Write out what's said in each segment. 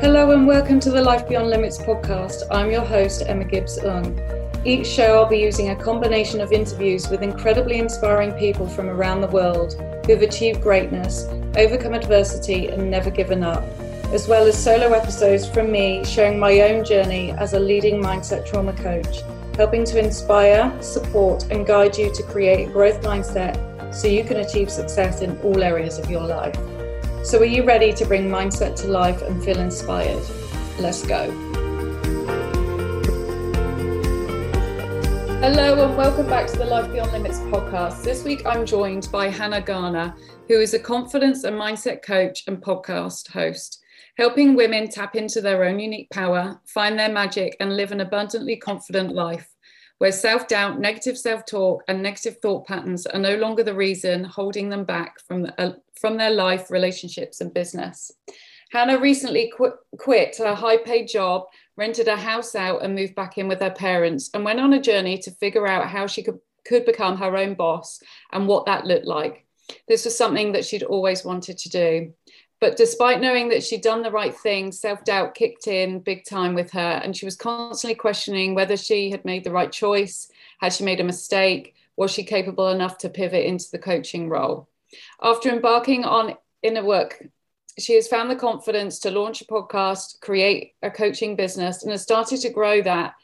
Hello and welcome to the Life Beyond Limits podcast. I'm your host, Emma Gibbs Ung. Each show, I'll be using a combination of interviews with incredibly inspiring people from around the world who have achieved greatness, overcome adversity, and never given up, as well as solo episodes from me showing my own journey as a leading mindset trauma coach, helping to inspire, support, and guide you to create a growth mindset so you can achieve success in all areas of your life. So, are you ready to bring mindset to life and feel inspired? Let's go. Hello, and welcome back to the Life Beyond Limits podcast. This week I'm joined by Hannah Garner, who is a confidence and mindset coach and podcast host, helping women tap into their own unique power, find their magic, and live an abundantly confident life where self doubt, negative self talk, and negative thought patterns are no longer the reason holding them back from, from their life, relationships, and business. Hannah recently qu- quit her high paid job, rented a house out, and moved back in with her parents, and went on a journey to figure out how she could, could become her own boss and what that looked like. This was something that she'd always wanted to do. But despite knowing that she'd done the right thing, self doubt kicked in big time with her. And she was constantly questioning whether she had made the right choice. Had she made a mistake? Was she capable enough to pivot into the coaching role? After embarking on inner work, she has found the confidence to launch a podcast, create a coaching business, and has started to grow that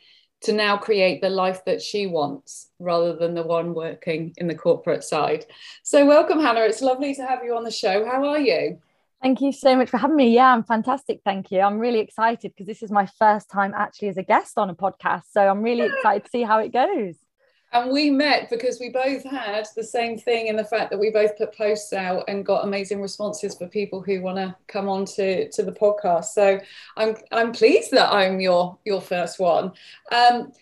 to now create the life that she wants rather than the one working in the corporate side. So, welcome, Hannah. It's lovely to have you on the show. How are you? Thank you so much for having me. Yeah, I'm fantastic. Thank you. I'm really excited because this is my first time actually as a guest on a podcast. So I'm really excited to see how it goes. And we met because we both had the same thing in the fact that we both put posts out and got amazing responses for people who want to come on to, to the podcast. So I'm I'm pleased that I'm your your first one. Um,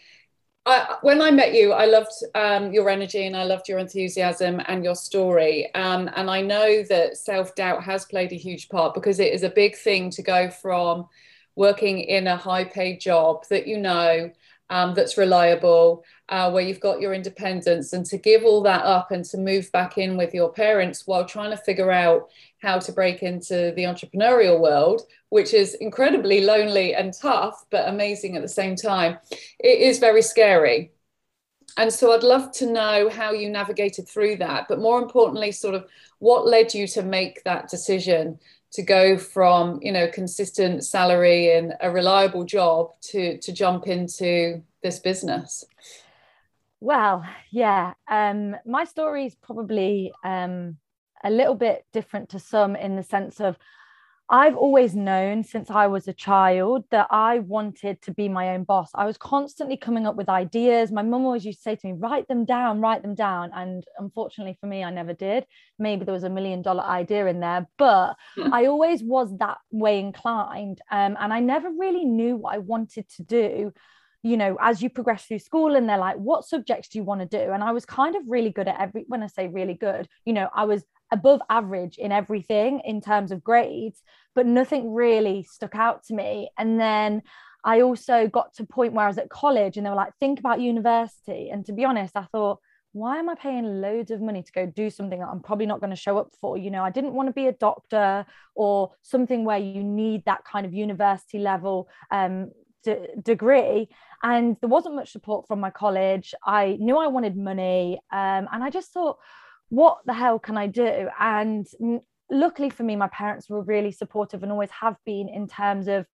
I, when I met you, I loved um, your energy and I loved your enthusiasm and your story. Um, and I know that self doubt has played a huge part because it is a big thing to go from working in a high paid job that you know um, that's reliable, uh, where you've got your independence, and to give all that up and to move back in with your parents while trying to figure out how to break into the entrepreneurial world, which is incredibly lonely and tough, but amazing at the same time, it is very scary. And so I'd love to know how you navigated through that, but more importantly, sort of what led you to make that decision to go from, you know, consistent salary and a reliable job to to jump into this business. Well, yeah, um, my story is probably um, a little bit different to some in the sense of I've always known since I was a child that I wanted to be my own boss. I was constantly coming up with ideas. My mum always used to say to me, write them down, write them down. And unfortunately for me, I never did. Maybe there was a million dollar idea in there, but hmm. I always was that way inclined. Um, and I never really knew what I wanted to do you know, as you progress through school and they're like, what subjects do you want to do? And I was kind of really good at every, when I say really good, you know, I was above average in everything in terms of grades, but nothing really stuck out to me. And then I also got to a point where I was at college and they were like, think about university. And to be honest, I thought, why am I paying loads of money to go do something that I'm probably not going to show up for? You know, I didn't want to be a doctor or something where you need that kind of university level um, d- degree. And there wasn't much support from my college. I knew I wanted money. Um, and I just thought, what the hell can I do? And luckily for me, my parents were really supportive and always have been in terms of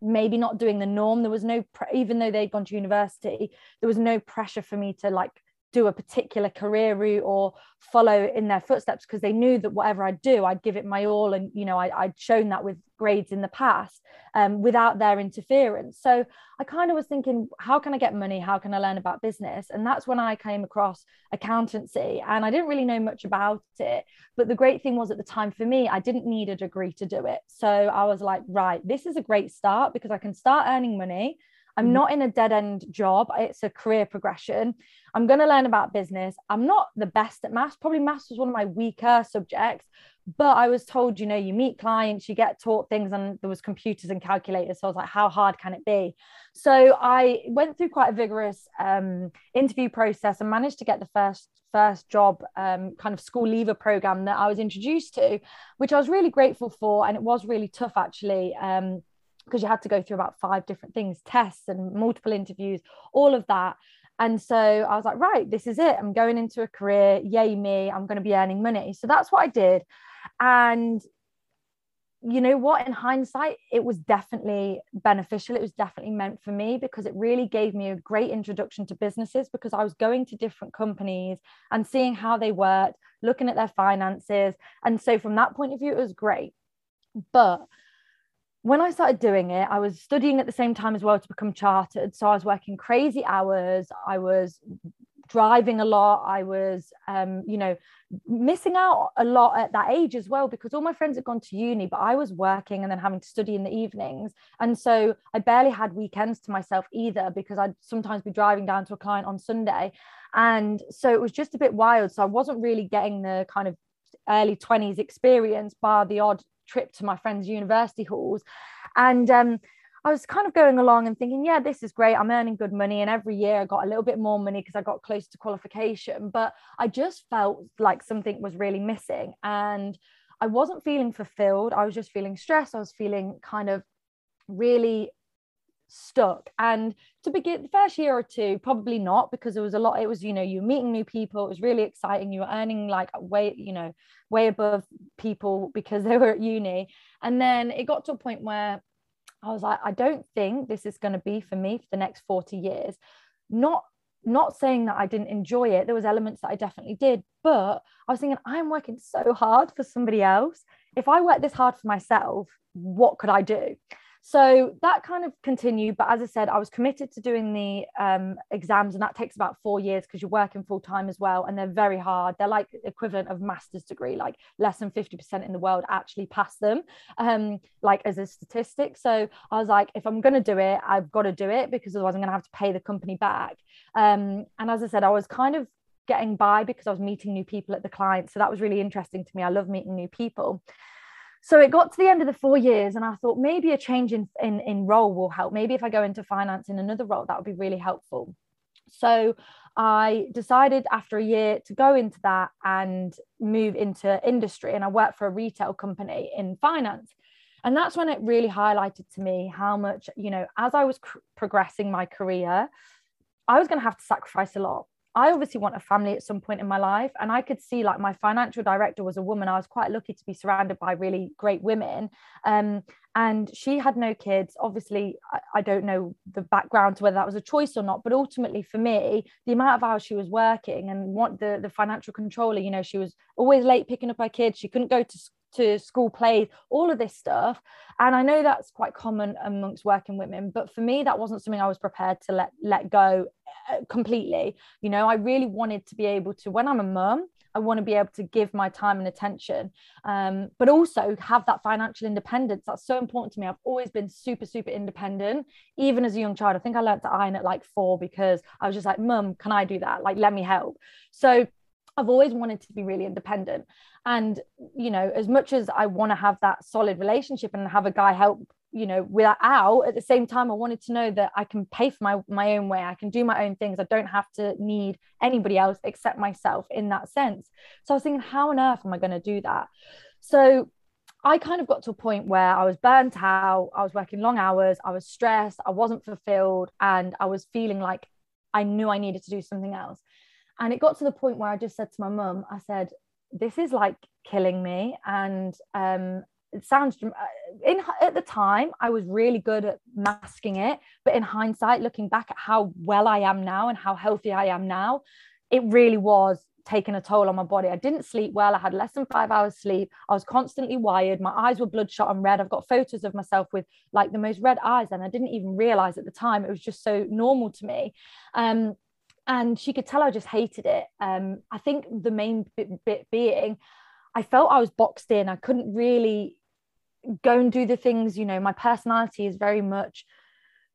maybe not doing the norm. There was no, even though they'd gone to university, there was no pressure for me to like do a particular career route or follow in their footsteps because they knew that whatever I do, I'd give it my all. And, you know, I, would shown that with grades in the past um, without their interference. So I kind of was thinking, how can I get money? How can I learn about business? And that's when I came across accountancy. And I didn't really know much about it. But the great thing was at the time for me, I didn't need a degree to do it. So I was like, right, this is a great start because I can start earning money. I'm mm-hmm. not in a dead end job. It's a career progression. I'm going to learn about business. I'm not the best at maths. Probably maths was one of my weaker subjects, but I was told, you know, you meet clients, you get taught things, and there was computers and calculators. So I was like, how hard can it be? So I went through quite a vigorous um, interview process and managed to get the first first job um, kind of school leaver program that I was introduced to, which I was really grateful for, and it was really tough actually. Um, because you had to go through about five different things tests and multiple interviews all of that and so I was like, right, this is it. I'm going into a career. Yay, me. I'm going to be earning money. So that's what I did. And you know what? In hindsight, it was definitely beneficial. It was definitely meant for me because it really gave me a great introduction to businesses because I was going to different companies and seeing how they worked, looking at their finances. And so, from that point of view, it was great. But when I started doing it, I was studying at the same time as well to become chartered. So I was working crazy hours. I was driving a lot. I was, um, you know, missing out a lot at that age as well because all my friends had gone to uni, but I was working and then having to study in the evenings. And so I barely had weekends to myself either because I'd sometimes be driving down to a client on Sunday. And so it was just a bit wild. So I wasn't really getting the kind of early 20s experience, bar the odd trip to my friends' university halls. And um, I was kind of going along and thinking, yeah, this is great. I'm earning good money. And every year I got a little bit more money because I got close to qualification. But I just felt like something was really missing. And I wasn't feeling fulfilled. I was just feeling stressed. I was feeling kind of really stuck. And to begin the first year or two probably not because there was a lot it was you know you meeting new people it was really exciting you were earning like way you know way above people because they were at uni. And then it got to a point where i was like i don't think this is going to be for me for the next 40 years. Not not saying that i didn't enjoy it there was elements that i definitely did but i was thinking i'm working so hard for somebody else. If i work this hard for myself what could i do so that kind of continued. But as I said, I was committed to doing the um, exams, and that takes about four years because you're working full time as well. And they're very hard. They're like equivalent of master's degree, like less than 50% in the world actually pass them, um, like as a statistic. So I was like, if I'm going to do it, I've got to do it because otherwise I'm going to have to pay the company back. Um, and as I said, I was kind of getting by because I was meeting new people at the client. So that was really interesting to me. I love meeting new people so it got to the end of the four years and i thought maybe a change in, in in role will help. Maybe if i go into finance in another role that would be really helpful. So i decided after a year to go into that and move into industry and i worked for a retail company in finance. And that's when it really highlighted to me how much you know as i was cr- progressing my career i was going to have to sacrifice a lot I obviously want a family at some point in my life. And I could see like my financial director was a woman. I was quite lucky to be surrounded by really great women. Um, and she had no kids. Obviously, I, I, don't know the background to whether that was a choice or not. But ultimately, for me, the amount of hours she was working and what the, the financial controller, you know, she was always late picking up her kids. She couldn't go to to school plays, all of this stuff. And I know that's quite common amongst working women, but for me, that wasn't something I was prepared to let let go uh, completely. You know, I really wanted to be able to, when I'm a mum, I want to be able to give my time and attention, um, but also have that financial independence. That's so important to me. I've always been super, super independent, even as a young child. I think I learned to iron at like four because I was just like, Mum, can I do that? Like, let me help. So I've always wanted to be really independent. And, you know, as much as I want to have that solid relationship and have a guy help, you know, without, out at the same time, I wanted to know that I can pay for my, my own way. I can do my own things. I don't have to need anybody else except myself in that sense. So I was thinking, how on earth am I going to do that? So I kind of got to a point where I was burnt out. I was working long hours. I was stressed. I wasn't fulfilled. And I was feeling like I knew I needed to do something else. And it got to the point where I just said to my mum, I said, this is like killing me. And um, it sounds uh, in at the time I was really good at masking it, but in hindsight, looking back at how well I am now and how healthy I am now, it really was taking a toll on my body. I didn't sleep well. I had less than five hours sleep. I was constantly wired. My eyes were bloodshot and red. I've got photos of myself with like the most red eyes, and I didn't even realize at the time. It was just so normal to me. Um, and she could tell I just hated it. Um, I think the main bit, bit being, I felt I was boxed in. I couldn't really go and do the things. You know, my personality is very much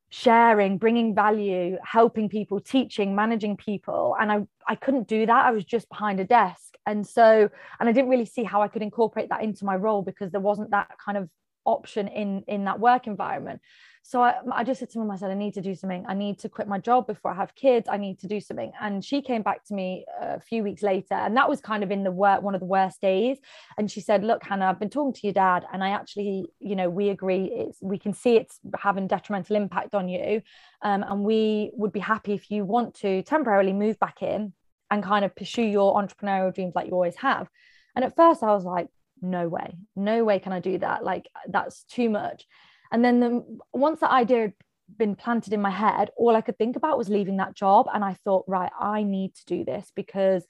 sharing, bringing value, helping people, teaching, managing people, and I I couldn't do that. I was just behind a desk, and so and I didn't really see how I could incorporate that into my role because there wasn't that kind of option in in that work environment so I, I just said to mum, I said, I need to do something. I need to quit my job before I have kids. I need to do something. And she came back to me a few weeks later. And that was kind of in the work, one of the worst days. And she said, Look, Hannah, I've been talking to your dad. And I actually, you know, we agree it's we can see it's having detrimental impact on you. Um, and we would be happy if you want to temporarily move back in and kind of pursue your entrepreneurial dreams like you always have. And at first I was like, no way, no way can I do that. Like that's too much. And then the, once that idea had been planted in my head, all I could think about was leaving that job. And I thought, right, I need to do this because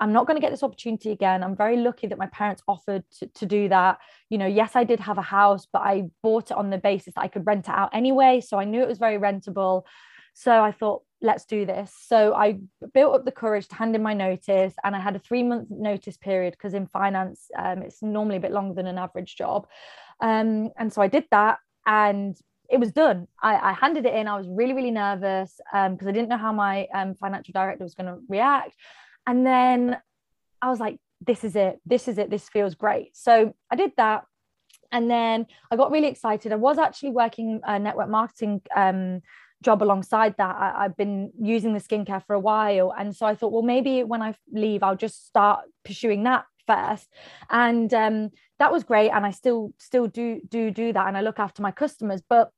I'm not going to get this opportunity again. I'm very lucky that my parents offered to, to do that. You know, yes, I did have a house, but I bought it on the basis that I could rent it out anyway. So I knew it was very rentable. So I thought, let's do this. So I built up the courage to hand in my notice, and I had a three month notice period because in finance, um, it's normally a bit longer than an average job. Um, and so I did that, and it was done. I, I handed it in. I was really, really nervous because um, I didn't know how my um, financial director was going to react. And then I was like, this is it. This is it. This feels great. So I did that. And then I got really excited. I was actually working a network marketing um, job alongside that. I, have been using the skincare for a while. And so I thought, well, maybe when I leave, I'll just start pursuing that first. And um, that was great. And I still, still do, do, do that. And I look after my customers. But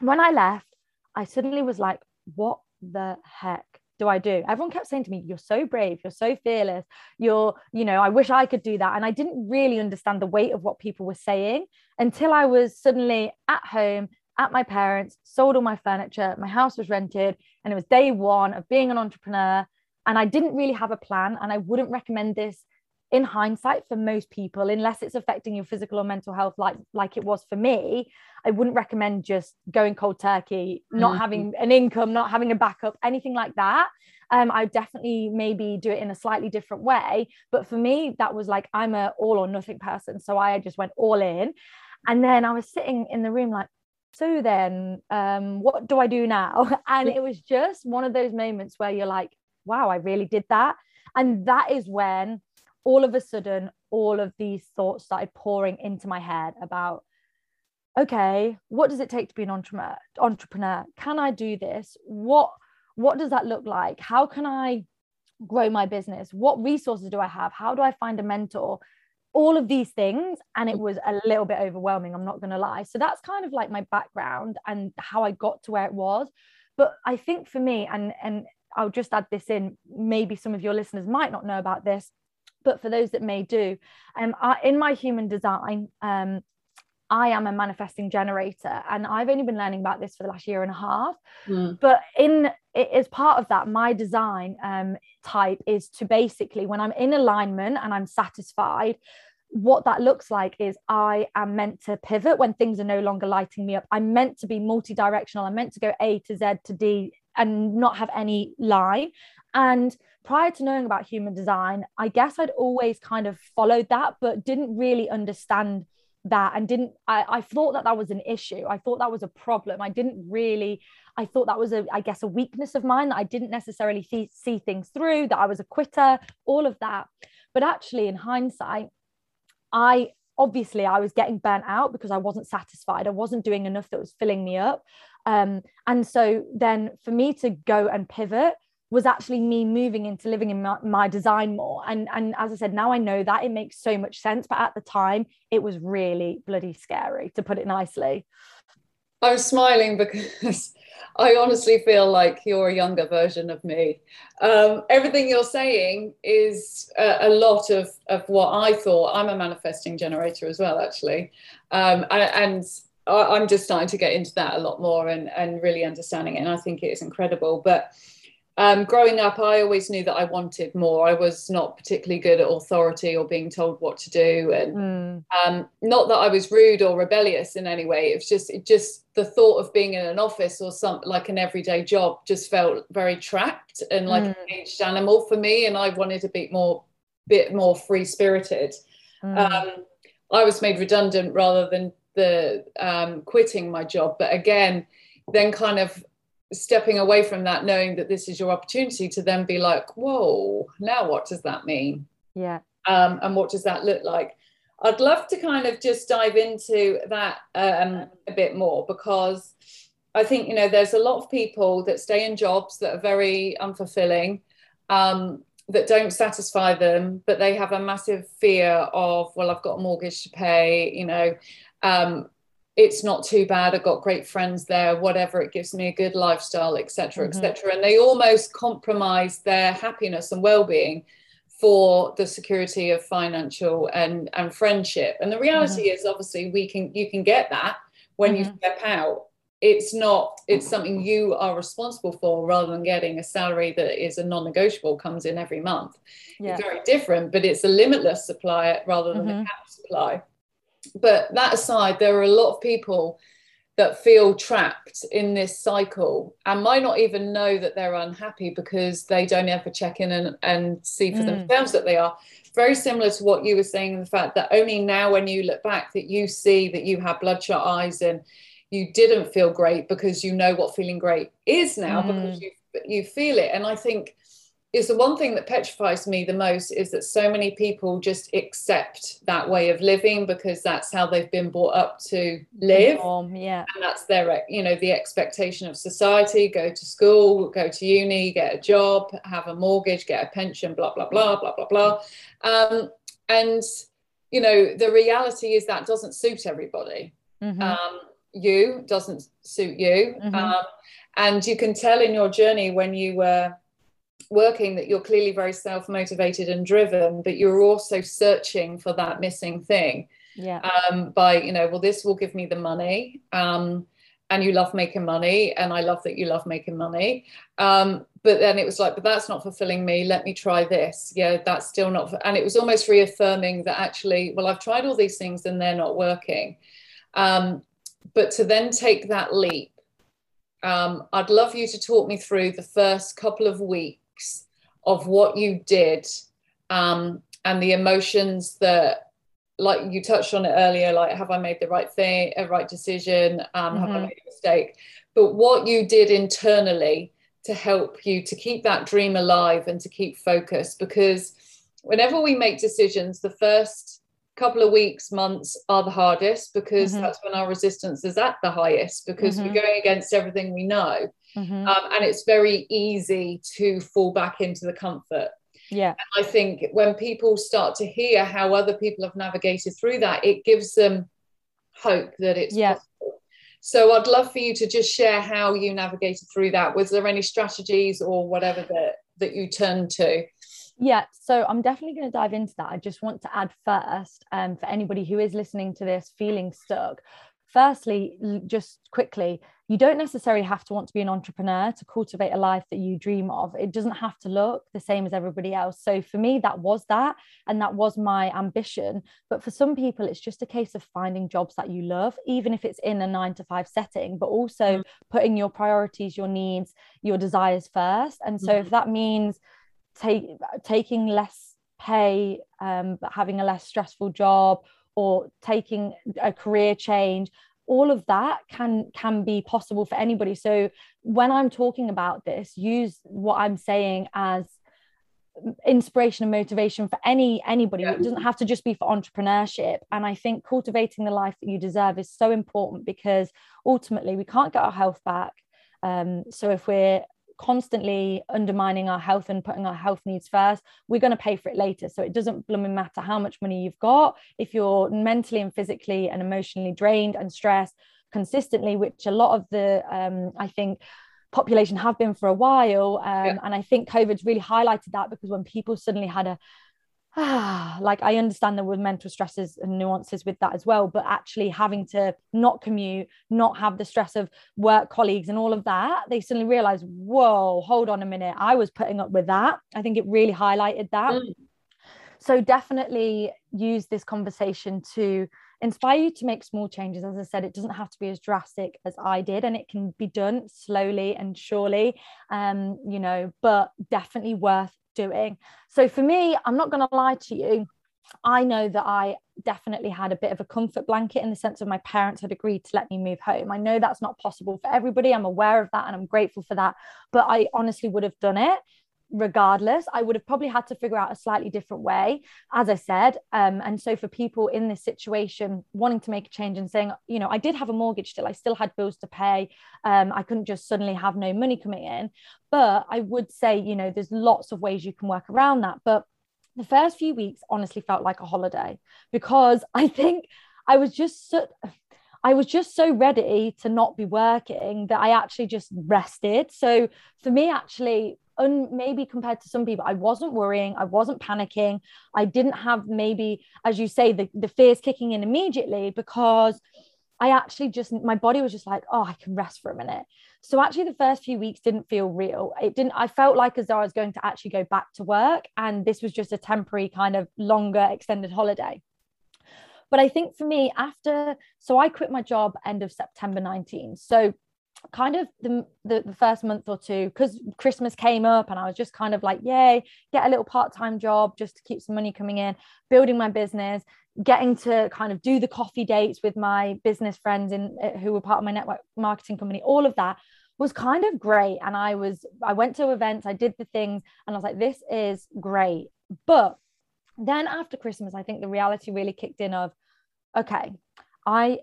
when I left, I suddenly was like, what the heck? do I do? Everyone kept saying to me, You're so brave, you're so fearless, you're, you know, I wish I could do that. And I didn't really understand the weight of what people were saying until I was suddenly at home at my parents, sold all my furniture, my house was rented, and it was day one of being an entrepreneur. And I didn't really have a plan. And I wouldn't recommend this in hindsight for most people, unless it's affecting your physical or mental health, like like it was for me. I wouldn't recommend just going cold turkey, not mm-hmm. having an income, not having a backup, anything like that. Um, I definitely maybe do it in a slightly different way. But for me, that was like I'm a all or nothing person. So I just went all in. And then I was sitting in the room like, so then um, what do I do now? And it was just one of those moments where you're like, wow, I really did that. And that is when all of a sudden, all of these thoughts started pouring into my head about, okay, what does it take to be an entrepreneur? Entrepreneur? Can I do this? What what does that look like? How can I grow my business? What resources do I have? How do I find a mentor? all of these things and it was a little bit overwhelming i'm not going to lie so that's kind of like my background and how i got to where it was but i think for me and and i'll just add this in maybe some of your listeners might not know about this but for those that may do um, I, in my human design um, I am a manifesting generator, and I've only been learning about this for the last year and a half. Mm. But in as part of that, my design um, type is to basically, when I'm in alignment and I'm satisfied, what that looks like is I am meant to pivot when things are no longer lighting me up. I'm meant to be multi-directional. I'm meant to go A to Z to D and not have any line. And prior to knowing about human design, I guess I'd always kind of followed that, but didn't really understand that and didn't I, I thought that that was an issue. I thought that was a problem. I didn't really i thought that was a i guess a weakness of mine that i didn't necessarily see, see things through that i was a quitter all of that. But actually in hindsight i obviously i was getting burnt out because i wasn't satisfied. I wasn't doing enough that was filling me up. Um, and so then for me to go and pivot was actually me moving into living in my, my, design more. And and as i said now i know that it makes so much sense but at the time it was really bloody scary to put it nicely. I'm smiling because i honestly feel like you're a younger version of me. Um, everything you're saying is a, a, lot of of what i thought. I'm a manifesting generator as well actually. Um, and, and i'm just starting to get into that a lot more and and really understanding it. And i think it is incredible. But um, growing up, I always knew that I wanted more. I was not particularly good at authority or being told what to do, and mm. um, not that I was rude or rebellious in any way. It was just, it just the thought of being in an office or some like an everyday job just felt very trapped and like mm. a caged animal for me. And I wanted to be more, bit more free spirited. Mm. Um, I was made redundant rather than the um, quitting my job, but again, then kind of stepping away from that knowing that this is your opportunity to then be like whoa now what does that mean? Yeah. Um, and what does that look like? I'd love to kind of just dive into that um, a bit more because I think, you know, there's a lot of people that stay in jobs that are very unfulfilling, um, that don't satisfy them, but they have a massive fear of, well, I've got a mortgage to pay, you know, um, it's not too bad. I've got great friends there, whatever, it gives me a good lifestyle, etc., mm-hmm. etc. And they almost compromise their happiness and well being for the security of financial and and friendship and the reality mm-hmm. is obviously we can you can get that when mm-hmm. you step out it's not it's something you are responsible for rather than getting a salary that is a non-negotiable comes in every month yeah. it's very different but it's a limitless supply rather than mm-hmm. a cap supply but that aside there are a lot of people that feel trapped in this cycle and might not even know that they're unhappy because they don't ever check in and, and see for mm. themselves that they are very similar to what you were saying in the fact that only now when you look back that you see that you have bloodshot eyes and you didn't feel great because you know what feeling great is now mm. because you you feel it and i think is the one thing that petrifies me the most is that so many people just accept that way of living because that's how they've been brought up to live. Um, yeah. And that's their you know the expectation of society. Go to school go to uni get a job have a mortgage get a pension blah blah blah blah blah blah. Um, and you know the reality is that doesn't suit everybody. Mm-hmm. um, you doesn't suit you. Mm-hmm. um, and you can tell in your journey when you were working that you're clearly very self motivated and driven, but you're also searching for that missing thing. Yeah. Um, by, you know, well, this will give me the money. Um, and you love making money. And I love that you love making money. Um, but then it was like, but that's not fulfilling me. Let me try this. Yeah, that's still not. And it was almost reaffirming that actually, well, I've tried all these things and they're not working. Um, but to then take that leap, um, I'd love you to talk me through the first couple of weeks of what you did um, and the emotions that like you touched on it earlier like have i made the right thing a right decision um, mm-hmm. have i mm-hmm. made a mistake but what you did internally to help you to keep that dream alive and to keep focus because whenever we make decisions the first couple of weeks months are the hardest because mm-hmm. that's when our resistance is at the highest because mm-hmm. we're going against everything we know mm-hmm. um, and it's very easy to fall back into the comfort yeah and i think when people start to hear how other people have navigated through that it gives them hope that it's yeah. possible so i'd love for you to just share how you navigated through that was there any strategies or whatever that that you turned to yeah, so I'm definitely going to dive into that. I just want to add first, um, for anybody who is listening to this feeling stuck, firstly, just quickly, you don't necessarily have to want to be an entrepreneur to cultivate a life that you dream of. It doesn't have to look the same as everybody else. So for me, that was that. And that was my ambition. But for some people, it's just a case of finding jobs that you love, even if it's in a nine to five setting, but also mm. putting your priorities, your needs, your desires first. And so mm. if that means take, taking less pay, um, but having a less stressful job, or taking a career change all of that can can be possible for anybody. So when i'm talking about this use what i'm saying as inspiration and motivation for any anybody. Yeah. it doesn't have to just be for entrepreneurship. And i think cultivating the life that you deserve is so important because ultimately we can't get our health back. Um, so if we're constantly undermining our health and putting our health needs first, we're going to pay for it later. So it doesn't blooming matter how much money you've got. If you're mentally and physically and emotionally drained and stressed consistently, which a lot of the, um, I think, population have been for a while. Um, yeah. And I think COVID's really highlighted that because when people suddenly had a ah, like I understand there were mental stresses and nuances with that as well, but actually having to not commute, not have the stress of work colleagues and all of that, they suddenly realized, whoa, hold on a minute, I was putting up with that. I think it really highlighted that. Mm. So definitely use this conversation to inspire you to make small changes. As I said, it doesn't have to be as drastic as I did, and it can be done slowly and surely, um, you know, but definitely worth doing. So for me, I'm not going to lie to you. I know that I definitely had a bit of a comfort blanket in the sense of my parents had agreed to let me move home. I know that's not possible for everybody. I'm aware of that and I'm grateful for that. But I honestly would have done it regardless. I would have probably had to figure out a slightly different way, as I said. Um, and so for people in this situation wanting to make a change and saying, you know, I did have a mortgage still, I still had bills to pay. Um, I couldn't just suddenly have no money coming in. But I would say, you know, there's lots of ways you can work around that. But the first few weeks honestly felt like a holiday because I think I was just so, I was just so ready to not be working that I actually just rested. So for me, actually, un, maybe compared to some people, I wasn't worrying, I wasn't panicking, I didn't have maybe, as you say, the, the fears kicking in immediately because I actually just my body was just like, oh, I can rest for a minute. So actually the first few weeks didn't feel real. It didn't, I felt like as though I was going to actually go back to work. And this was just a temporary kind of longer extended holiday. But I think for me, after so I quit my job end of September 19. So kind of the, the, the first month or two because christmas came up and i was just kind of like yay get a little part-time job just to keep some money coming in building my business getting to kind of do the coffee dates with my business friends in uh, who were part of my network marketing company all of that was kind of great. And i was i went to events i did the things and i was like this is great. But then after christmas i think the reality really kicked in of okay i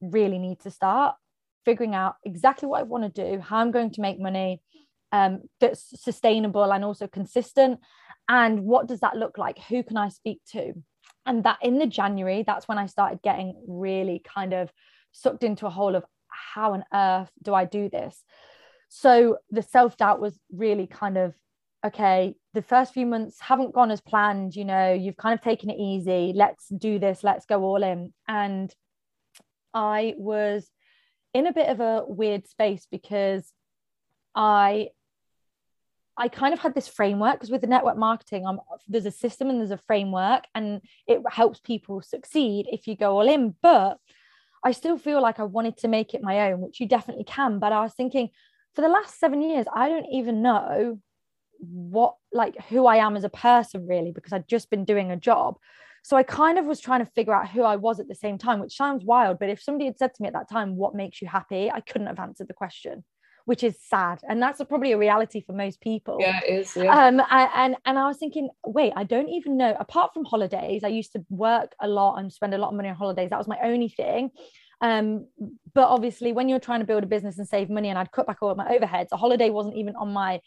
really need to start figuring out exactly what I want to do, how I'm going to make money um, that's sustainable and also consistent. And what does that look like? Who can I speak to? And that in the January, that's when I started getting really kind of sucked into a hole of how on earth do I do this? So the self doubt was really kind of okay, the first few months haven't gone as planned, you know, you've kind of taken it easy. Let's do this, let's go all in. And I was in a bit of a weird space because I I kind of had this framework because with the network marketing, I'm, there's a system and there's a framework, and it helps people succeed if you go all in. But I still feel like I wanted to make it my own, which you definitely can. But I was thinking, for the last seven years, I don't even know what, like, who I am as a person, really, because I'd just been doing a job. So I kind of was trying to figure out who I was at the same time, which sounds wild. But if somebody had said to me at that time, what makes you happy? I couldn't have answered the question, which is sad. And that's a, probably a reality for most people. Yeah, it is. Yeah. Um, and, and, and I was thinking, wait, I don't even know, apart from holidays, I used to work a lot and spend a lot of money on holidays. That was my only thing. Um, but obviously, when you're trying to build a business and save money, and I'd cut back all of my overheads, a holiday wasn't even on my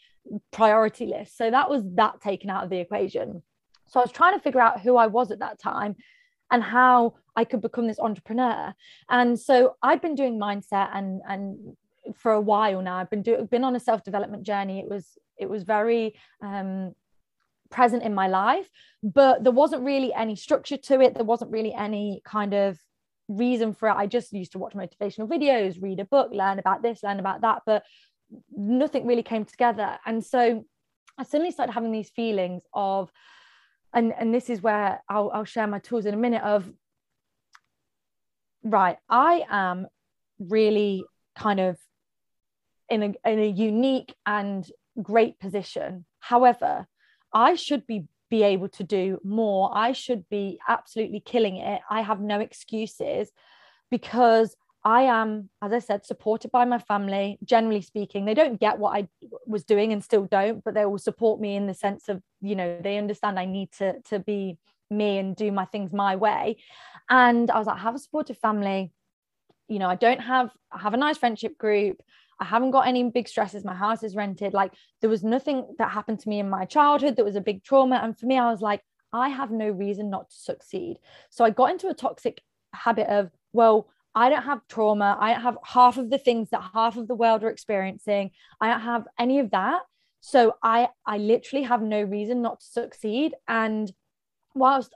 priority list. So that was that taken out of the equation. So I was trying to figure out who I was at that time and how I could become this entrepreneur. And so I'd been doing mindset and and for a while now. I've been doing been on a self-development journey. It was it was very um present in my life, but there wasn't really any structure to it. There wasn't really any kind of reason for it. I just used to watch motivational videos, read a book, learn about this, learn about that, but nothing really came together. And so I suddenly started having these feelings of and and this is where I'll, I'll share my tools in a minute of right i am really kind of in a, in a unique and great position. However i should be be able to do more. I should be absolutely killing it. I have no excuses because I am, as I said, supported by my family. Generally speaking, they don't get what I was doing and still don't, but they will support me in the sense of, you know, they understand I need to to be me and do my things my way. And I was like, I have a supportive family. You know, I don't have I have a nice friendship group. I haven't got any big stresses. My house is rented. Like there was nothing that happened to me in my childhood that was a big trauma. And for me, I was like, I have no reason not to succeed. So I got into a toxic habit of, well, I don't have trauma. I don't have half of the things that half of the world are experiencing. I don't have any of that. So I I literally have no reason not to succeed. And whilst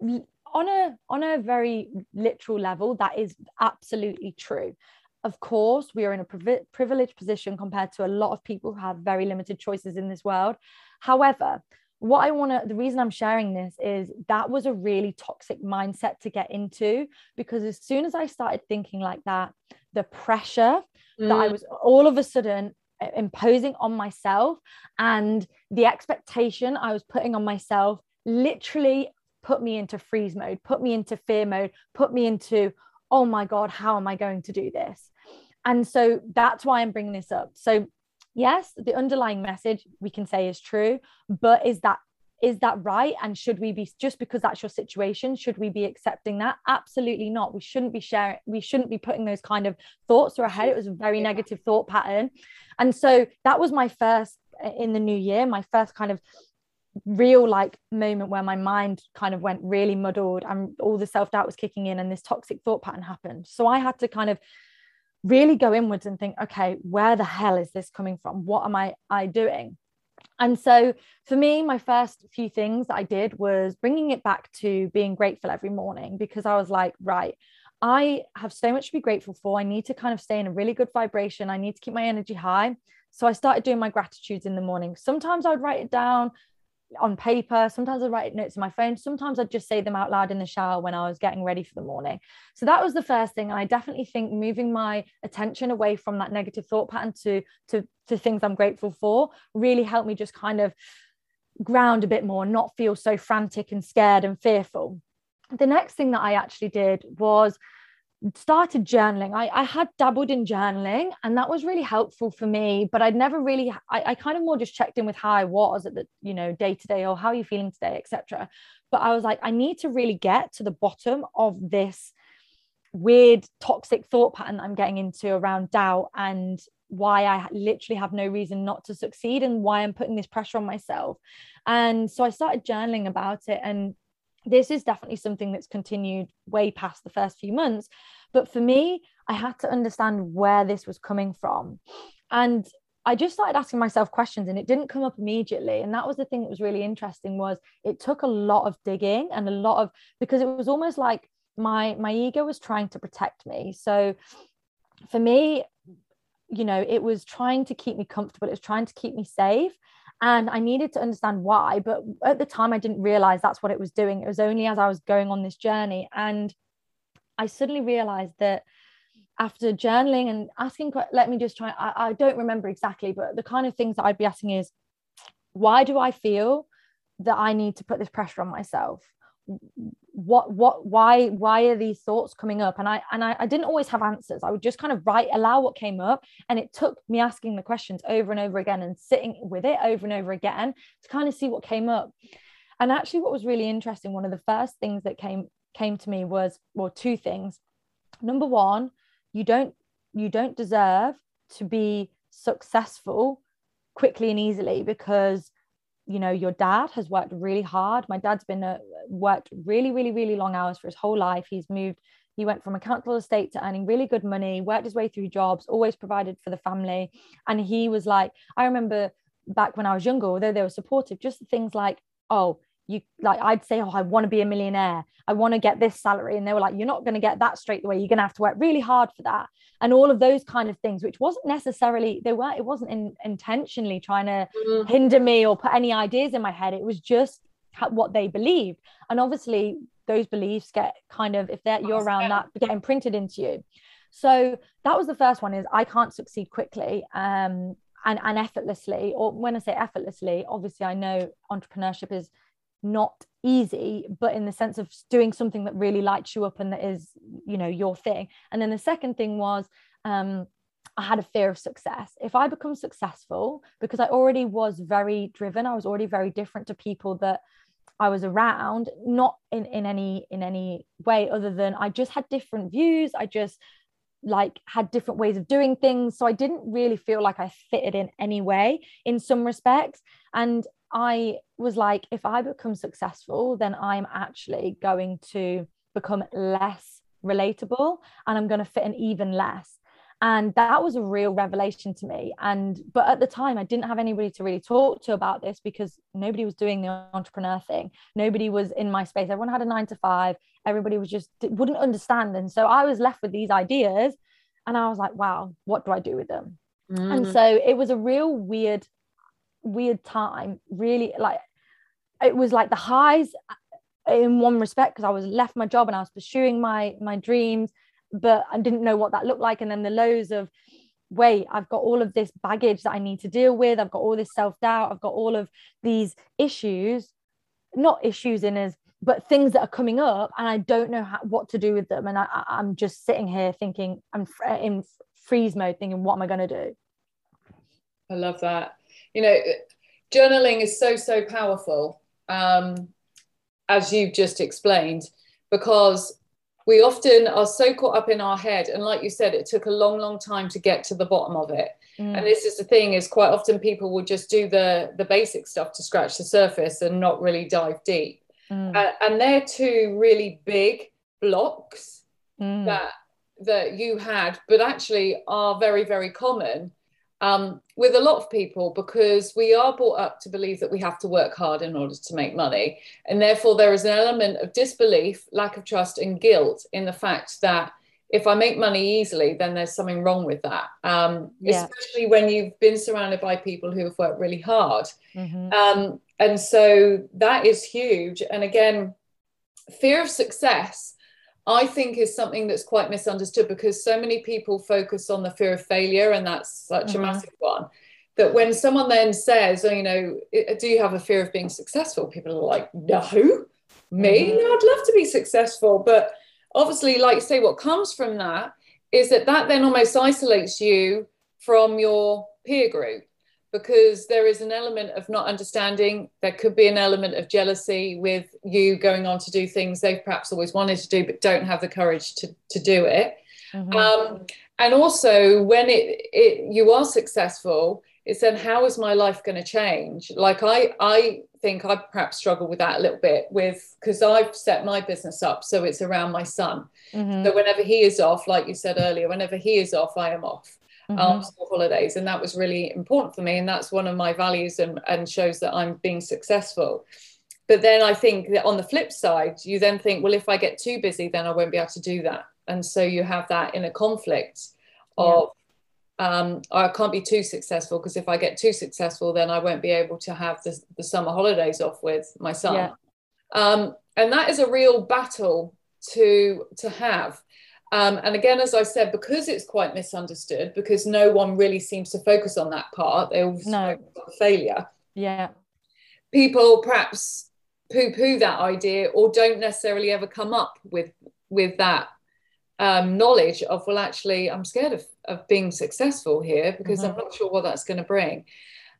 on a on a very literal level, that is absolutely true. Of course, we are in a privileged position compared to a lot of people who have very limited choices in this world. However, what I want to, the reason I'm sharing this is that was a really toxic mindset to get into because as soon as I started thinking like that, the pressure mm. that I mm. was all of a sudden uh, imposing on myself and the expectation I was putting on myself literally put me into freeze mode, put me into fear mode, put me into, oh my God, how am I going to do this? And so that's why I'm bringing this up. So yes the underlying message we can say is true but is that is that right? And should we be just because that's your situation should we be accepting that? Absolutely not. We shouldn't be sharing we shouldn't be putting those kind of thoughts through our head. It was a very yeah. negative thought pattern. And so that was my first in the new year my first kind of real like moment where my mind kind of went really muddled and all the self-doubt was kicking in and this toxic thought pattern happened. So i had to kind of really go inwards and think okay where the hell is this coming from? What am i i doing? And so for me my first few things i did was bringing it back to being grateful every morning because i was like right i have so much to be grateful for. I need to kind of stay in a really good vibration. I need to keep my energy high. So I started doing my gratitudes in the morning. Sometimes I would write it down on paper. Sometimes I write notes on my phone. Sometimes I'd just say them out loud in the shower when I was getting ready for the morning. So that was the first thing. And I definitely think moving my attention away from that negative thought pattern to, to, to things I'm grateful for really helped me just kind of ground a bit more, not feel so frantic and scared and fearful. The next thing that I actually did was started journaling. I, I had dabbled in journaling and that was really helpful for me, but I'd never really, I, I kind of more just checked in with how I was at the, you know, day to day or how are you feeling today, etc. But I was like, I need to really get to the bottom of this weird toxic thought pattern I'm getting into around doubt and why I literally have no reason not to succeed and why I'm putting this pressure on myself. And so I started journaling about it and this is definitely something that's continued way past the first few months but for me i had to understand where this was coming from. And i just started asking myself questions and it didn't come up immediately. And that was the thing that was really interesting was it took a lot of digging and a lot of because it was almost like my my ego was trying to protect me. So for me you know it was trying to keep me comfortable. It was trying to keep me safe and I needed to understand why. But at the time, I didn't realize that's what it was doing. It was only as I was going on this journey. And I suddenly realized that after journaling and asking, let me just try, I, I don't remember exactly, but the kind of things that I'd be asking is, why do I feel that I need to put this pressure on myself? What what why why are these thoughts coming up? And i and I, I didn't always have answers. I would just kind of write allow what came up and it took me asking the questions over and over again and sitting with it over and over again to kind of see what came up. And actually what was really interesting one of the first things that came came to me was well two things. Number one you don't you don't deserve to be successful quickly and easily because you know your dad has worked really hard. My dad's been a, uh, worked really really really long hours for his whole life. He's moved he went from a council estate to earning really good money worked his way through jobs always provided for the family. And he was like i remember back when i was younger although they were supportive just things like oh you like I'd say, oh, I want to be a millionaire. I want to get this salary. And they were like, you're not going to get that straight away. You're going to have to work really hard for that. And all of those kind of things, which wasn't necessarily, they weren't, it wasn't in, intentionally trying to mm. hinder me or put any ideas in my head. It was just what they believed. And obviously those beliefs get kind of, if that you're around that, get imprinted into you. So that was the first one is I can't succeed quickly. Um, and, and effortlessly, or when I say effortlessly, obviously I know entrepreneurship is not easy but in the sense of doing something that really lights you up and that is you know your thing and then the second thing was um I had a fear of success. If I become successful, because I already was very driven, I was already very different to people that I was around, not in, in any in any way other than I just had different views. I just like had different ways of doing things. So I didn't really feel like I fitted in any way in some respects. And I was like, if I become successful, then I'm actually going to become less relatable and I'm going to fit in even less. And that was a real revelation to me. And, but at the time, I didn't have anybody to really talk to about this because nobody was doing the entrepreneur thing. Nobody was in my space. Everyone had a nine to five. Everybody was just, wouldn't understand. And so I was left with these ideas and I was like, wow, what do I do with them? Mm. And so it was a real weird weird time really like it was like the highs uh, in one respect because I was left my job and I was pursuing my my dreams but I didn't know what that looked like. And then the lows of wait I've got all of this baggage that I need to deal with. I've got all this self-doubt. I've got all of these issues not issues in as but things that are coming up and I don't know how, what to do with them. And I, I'm just sitting here thinking I'm in freeze mode thinking what am I going to do? I love that. You know, journaling is so, so powerful, um, as you've just explained, because we often are so caught up in our head. And like you said, it took a long, long time to get to the bottom of it. Mm. And this is the thing is quite often people will just do the, the basic stuff to scratch the surface and not really dive deep. Mm. Uh, and they're two really big blocks mm. that that you had, but actually are very, very common um, with a lot of people because we are brought up to believe that we have to work hard in order to make money. And therefore, there is an element of disbelief, lack of trust, and guilt in the fact that if I make money easily, then there's something wrong with that. Um, yeah. Especially when you've been surrounded by people who have worked really hard. Mm-hmm. Um, and so that is huge. And again, fear of success I think is something that's quite misunderstood because so many people focus on the fear of failure, and that's such mm-hmm. a massive one. That when someone then says, oh, you know, do you have a fear of being successful? People are like, no, me? Mm-hmm. No, I'd love to be successful. But obviously, like say, what comes from that is that that then almost isolates you from your peer group because there is an element of not understanding. There could be an element of jealousy with you going on to do things they've perhaps always wanted to do, but don't have the courage to, to do it. Mm-hmm. Um, and also, when it, it you are successful, it's then how is my life going to change? Like I, I think I perhaps struggle with that a little bit with because I've set my business up so it's around my son. Mm-hmm. So whenever he is off, like you said earlier, whenever he is off, I am off mm-hmm. school holidays. And that was really important for me. And that's one of my values and, and shows that I'm being successful. But then I think that on the flip side, you then think, well, if I get too busy, then I won't be able to do that. And so you have that in a conflict of, yeah. um, I can't be too successful because if I get too successful, then I won't be able to have the, the summer holidays off with my son. Yeah. Um, and that is a real battle to to have um, and again, as I said, because it's quite misunderstood, because no one really seems to focus on that part, they all no. failure. Yeah. People perhaps poo-poo that idea or don't necessarily ever come up with with that um, knowledge of well actually i'm scared of, of being successful here because mm-hmm. i'm not sure what that's going to bring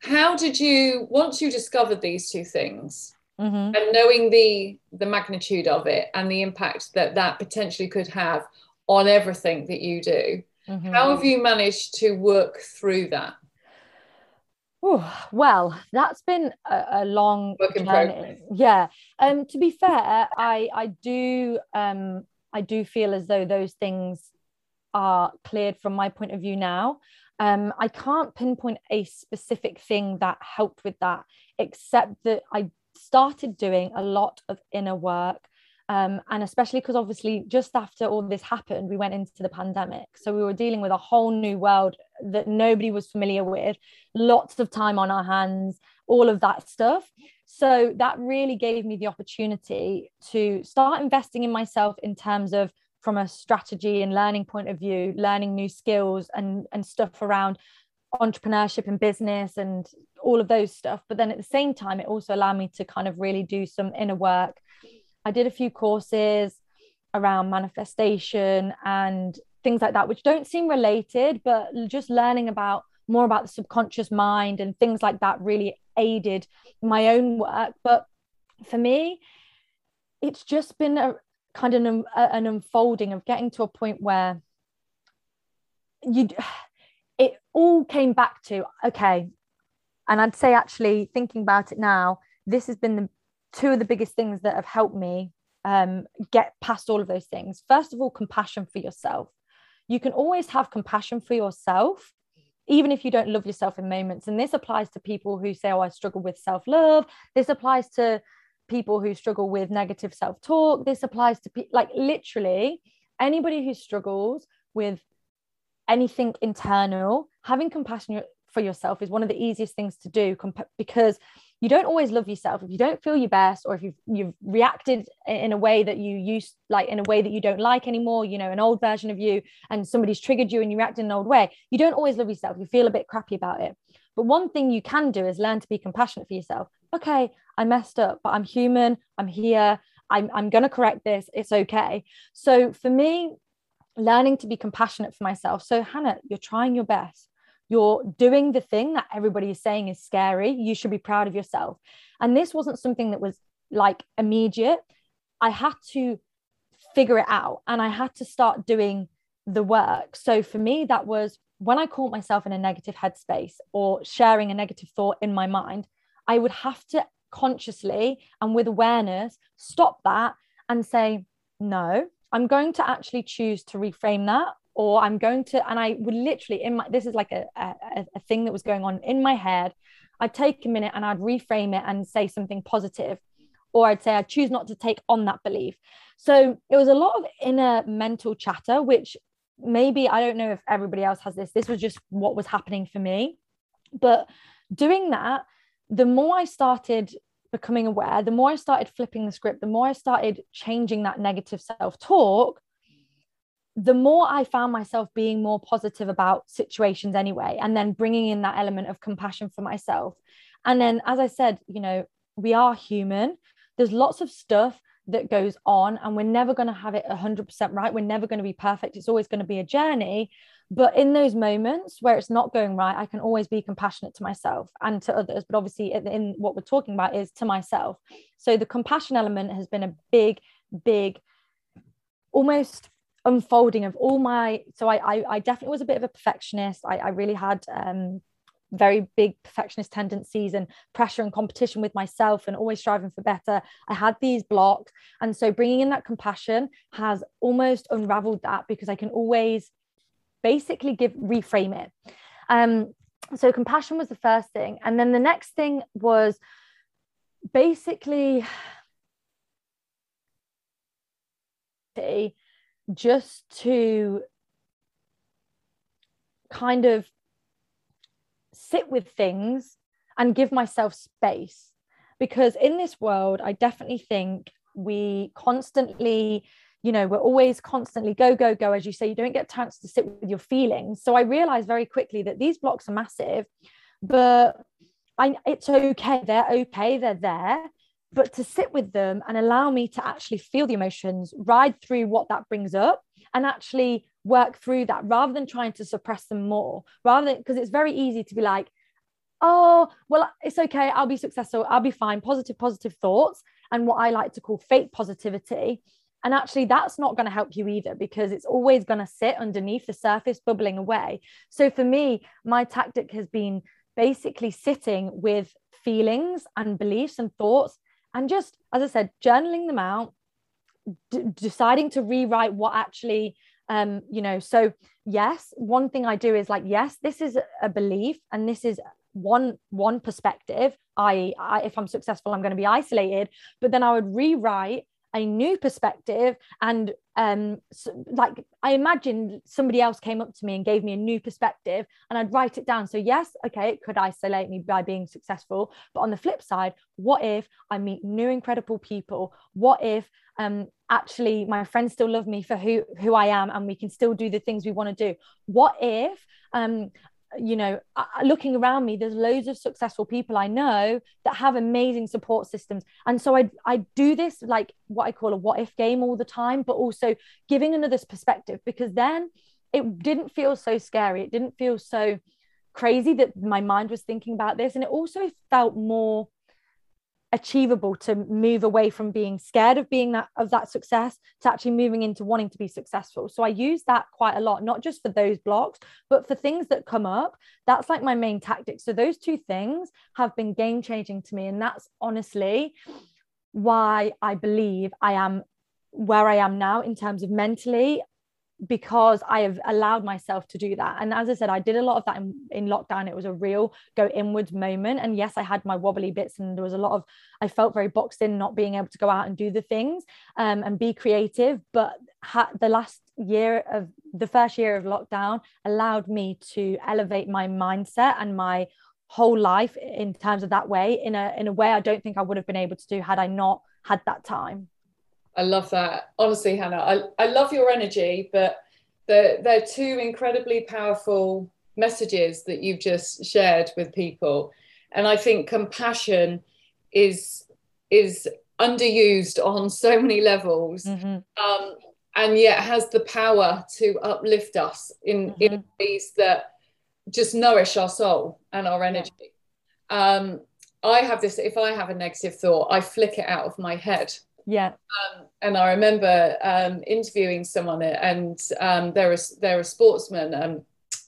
how did you once you discovered these two things mm-hmm. and knowing the the magnitude of it and the impact that that potentially could have on everything that you do. Mm-hmm. How have you managed to work through that? Ooh, well, that's been a, a long work in journey. Progress. Yeah. Um, to be fair, I I do um I do feel as though those things are cleared from my point of view now. Um, I can't pinpoint a specific thing that helped with that, except that I started doing a lot of inner work um, and especially because obviously just after all this happened we went into the pandemic. So we were dealing with a whole new world that nobody was familiar with lots of time on our hands all of that stuff. So that really gave me the opportunity to start investing in myself in terms of from a strategy and learning point of view learning new skills and and stuff around entrepreneurship and business and all of those stuff. But then at the same time it also allowed me to kind of really do some inner work I did a few courses around manifestation and things like that, which don't seem related, but just learning about more about the subconscious mind and things like that really aided my own work. But for me, it's just been a kind of an, an unfolding of getting to a point where you it all came back to okay and i'd say actually thinking about it now this has been the two of the biggest things that have helped me um, get past all of those things. First of all, compassion for yourself. You can always have compassion for yourself, even if you don't love yourself in moments. And this applies to people who say, Oh, I struggle with self love. This applies to people who struggle with negative self talk. This applies to, pe- like, literally anybody who struggles with anything internal, having compassion for yourself is one of the easiest things to do comp- because you don't always love yourself. If you don't feel your best or if you've you've reacted in a way that you used like in a way that you don't like anymore you know an old version of you and somebody's triggered you and you react in an old way you don't always love yourself. You feel a bit crappy about it. But one thing you can do is learn to be compassionate for yourself. Okay i messed up but i'm human. I'm here. I'm, I'm going to correct this. It's okay. So for me learning to be compassionate for myself. So hannah you're trying your best you're doing the thing that everybody is saying is scary you should be proud of yourself. And this wasn't something that was like immediate. I had to figure it out and i had to start doing the work. So for me that was when i caught myself in a negative headspace or sharing a negative thought in my mind i would have to consciously and with awareness stop that and say no i'm going to actually choose to reframe that or i'm going to and i would literally in my this is like a, a, a thing that was going on in my head. I'd take a minute and i'd reframe it and say something positive or i'd say i choose not to take on that belief. So it was a lot of inner mental chatter which maybe i don't know if everybody else has this this was just what was happening for me. But doing that the more i started becoming aware the more i started flipping the script the more i started changing that negative self talk the more I found myself being more positive about situations anyway, and then bringing in that element of compassion for myself. And then, as I said, you know, we are human. There's lots of stuff that goes on, and we're never going to have it 100% right. We're never going to be perfect. It's always going to be a journey. But in those moments where it's not going right, I can always be compassionate to myself and to others. But obviously, in what we're talking about is to myself. So the compassion element has been a big, big, almost unfolding of all my so I, I, I definitely was a bit of a perfectionist. I, I really had um very big perfectionist tendencies and pressure and competition with myself and always striving for better. I had these blocks. And so bringing in that compassion has almost unraveled that because i can always basically give reframe it. Um so compassion was the first thing. And then the next thing was basically just to kind of sit with things and give myself space. Because in this world i definitely think we constantly you know we're always constantly go go go as you say you don't get a chance to sit with your feelings. So i realized very quickly that these blocks are massive but I, it's okay. They're okay. They're there but to sit with them and allow me to actually feel the emotions, ride through what that brings up, and actually work through that rather than trying to suppress them more. Rather than because it's very easy to be like, oh, well, it's okay, I'll be successful, I'll be fine, positive, positive thoughts, and what I like to call fake positivity. And actually, that's not going to help you either because it's always going to sit underneath the surface, bubbling away. So for me, my tactic has been basically sitting with feelings and beliefs and thoughts and just as i said journaling them out d- deciding to rewrite what actually um you know so yes one thing i do is like yes this is a belief and this is one one perspective I, I if i'm successful i'm going to be isolated. But then i would rewrite a new perspective and um so, like i imagine somebody else came up to me and gave me a new perspective and i'd write it down. So yes okay it could isolate me by being successful. But on the flip side what if i meet new incredible people? What if um actually my friends still love me for who who i am and we can still do the things we want to do? What if um you know uh, uh, looking around me there's loads of successful people i know that have amazing support systems. And so i i do this like what i call a what if game all the time but also giving another perspective because then it didn't feel so scary. It didn't feel so crazy that my mind was thinking about this. And it also felt more achievable to move away from being scared of being that of that success to actually moving into wanting to be successful. So i use that quite a lot not just for those blocks but for things that come up. That's like my main tactic. So those two things have been game changing to me and that's honestly why i believe i am where i am now in terms of mentally because I have allowed myself to do that. And as I said, I did a lot of that in, in, lockdown. It was a real go inwards moment. And yes, I had my wobbly bits, and there was a lot of, I felt very boxed in, not being able to go out and do the things um, and be creative. But ha- the last year of the first year of lockdown allowed me to elevate my mindset and my whole life in terms of that way in a in a way I don't think I would have been able to do had I not had that time. I love that. Honestly, Hannah, I, I love your energy, but they're, they're two incredibly powerful messages that you've just shared with people. And I think compassion is is underused on so many levels. Mm-hmm. Um, and yet has the power to uplift us in, mm-hmm. in ways that just nourish our soul and our energy. Yeah. Um, I have this, if I have a negative thought, I flick it out of my head. Yeah. Um, and I remember um, interviewing someone, and um, they're, a, they're a sportsman, um,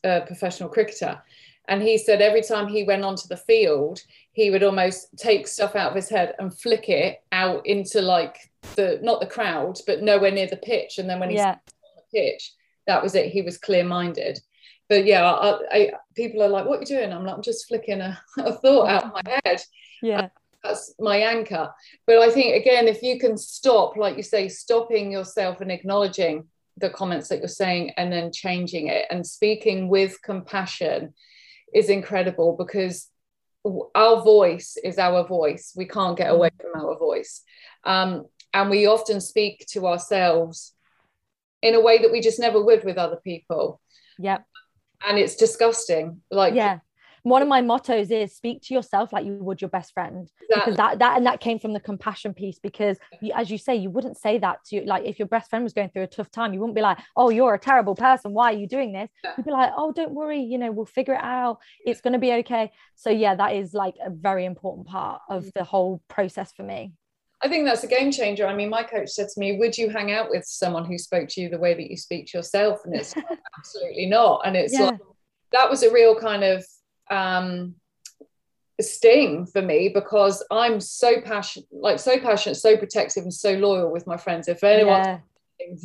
a professional cricketer. And he said every time he went onto the field, he would almost take stuff out of his head and flick it out into like the, not the crowd, but nowhere near the pitch. And then when he's yeah. on the pitch, that was it. He was clear minded but yeah, I, I, people are like, "What are you doing?" I'm like, "I'm just flicking a, a thought out of my head." Yeah, that's my anchor. But I think again, if you can stop, like you say, stopping yourself and acknowledging the comments that you're saying, and then changing it and speaking with compassion, is incredible because our voice is our voice. We can't get away from our voice, um, and we often speak to ourselves in a way that we just never would with other people. Yeah and it's disgusting like yeah one of my mottos is speak to yourself like you would your best friend exactly. because that that and that came from the compassion piece because you, as you say you wouldn't say that to like if your best friend was going through a tough time you wouldn't be like oh you're a terrible person why are you doing this yeah. you'd be like oh don't worry you know we'll figure it out it's going to be okay so yeah that is like a very important part of the whole process for me I think that's a game changer. I mean, my coach said to me, Would you hang out with someone who spoke to you the way that you speak to yourself? And it's absolutely not. And it's yeah. like, that was a real kind of um, sting for me because I'm so passionate, like so passionate, so protective, and so loyal with my friends. If anyone's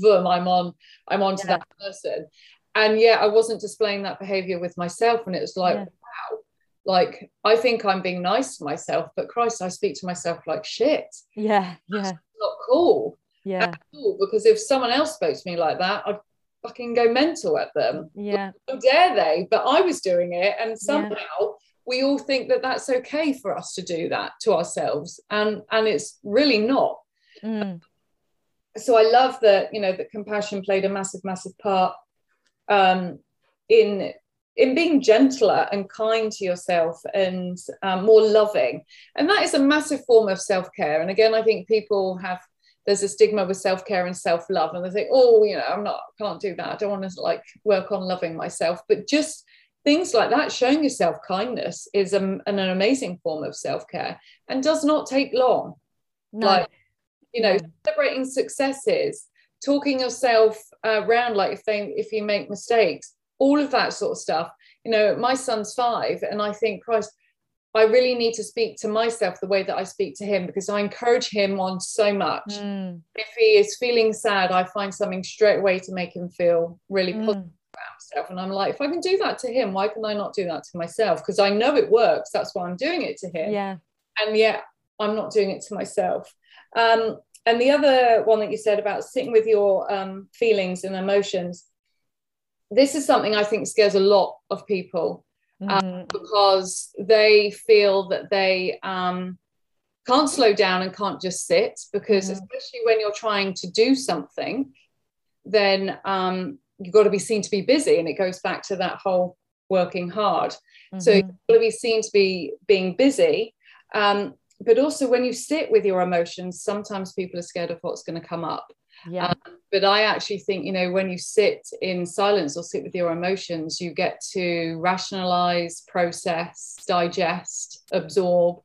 yeah. I'm on, I'm on to yeah. that person. And yeah, I wasn't displaying that behavior with myself. And it was like, wow, like I think I'm being nice to myself, but Christ, I speak to myself like shit. Yeah, yeah. That's not cool. Yeah. Because if someone else spoke to me like that, I'd fucking go mental at them. Yeah. How dare they? But I was doing it, and somehow yeah. we all think that that's okay for us to do that to ourselves, and and it's really not. Mm. So I love that you know that compassion played a massive, massive part um, in in being gentler and kind to yourself and um, more loving. And that is a massive form of self care. And again, I think people have, there's a stigma with self care and self love. And they think, oh, you know, I'm not, can't do that. I don't want to like work on loving myself. But just things like that, showing yourself kindness is a, an, an amazing form of self care and does not take long. No. Like, you know, no. celebrating successes, talking yourself uh, around, like if they, if you make mistakes, all of that sort of stuff. You know, my son's five, and I think, Christ, I really need to speak to myself the way that I speak to him because I encourage him on so much. Mm. If he is feeling sad, I find something straight away to make him feel really mm. positive about himself. And I'm like, if I can do that to him, why can I not do that to myself? Because I know it works. That's why I'm doing it to him. Yeah. And yet I'm not doing it to myself. Um, and the other one that you said about sitting with your um, feelings and emotions, this is something I think scares a lot of people mm because they feel that they um, can't slow down and can't just sit because, mm especially when you're trying to do something, then um, you've got to be seen to be busy. And it goes back to that whole working hard. Mm-hmm. So you've got to be seen to be being busy. Um, but also, when you sit with your emotions, sometimes people are scared of what's going to come up. Yeah. Um, but I actually think, you know, when you sit in silence or sit with your emotions, you get to rationalize, process, digest, absorb,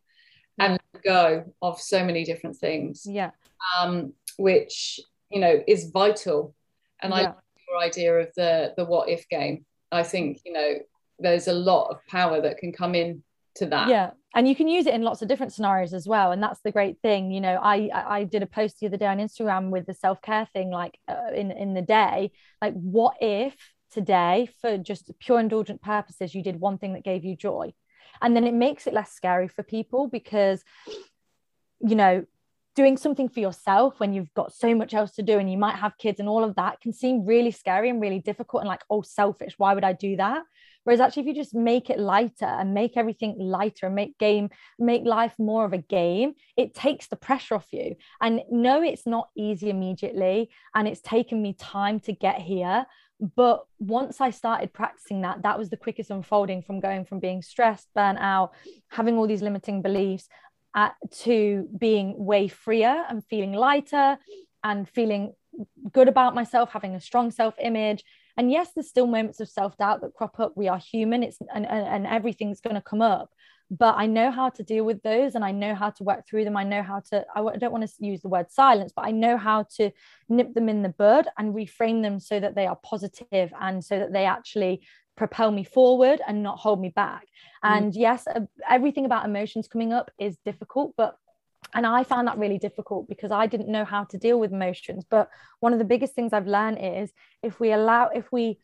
and go of so many different things. Yeah. Um, which, you know, is vital. And yeah. I like your idea of the the what if game. I think, you know, there's a lot of power that can come in to that. Yeah and you can use it in lots of different scenarios as well. And that's the great thing you know i i did a post the other day on instagram with the self-care thing like uh, in in the day. Like what if today for just pure indulgent purposes you did one thing that gave you joy? And then it makes it less scary for people because you know doing something for yourself when you've got so much else to do and you might have kids and all of that can seem really scary and really difficult and like oh selfish. Why would i do that Whereas actually, if you just make it lighter and make everything lighter and make game, make life more of a game, it takes the pressure off you. And no, it's not easy immediately. And it's taken me time to get here. But once I started practicing that, that was the quickest unfolding from going from being stressed, burnt out, having all these limiting beliefs at, to being way freer and feeling lighter and feeling good about myself, having a strong self image, and yes there's still moments of self-doubt that crop up we are human it's and, and, and everything's going to come up but I know how to deal with those and I know how to work through them. I know how to, I don't want to use the word silence, but I know how to nip them in the bud and reframe them so that they are positive and so that they actually propel me forward and not hold me back. Mm. And yes, everything about emotions coming up is difficult, but and I found that really difficult because I didn't know how to deal with emotions. But one of the biggest things I've learned is if we allow, if we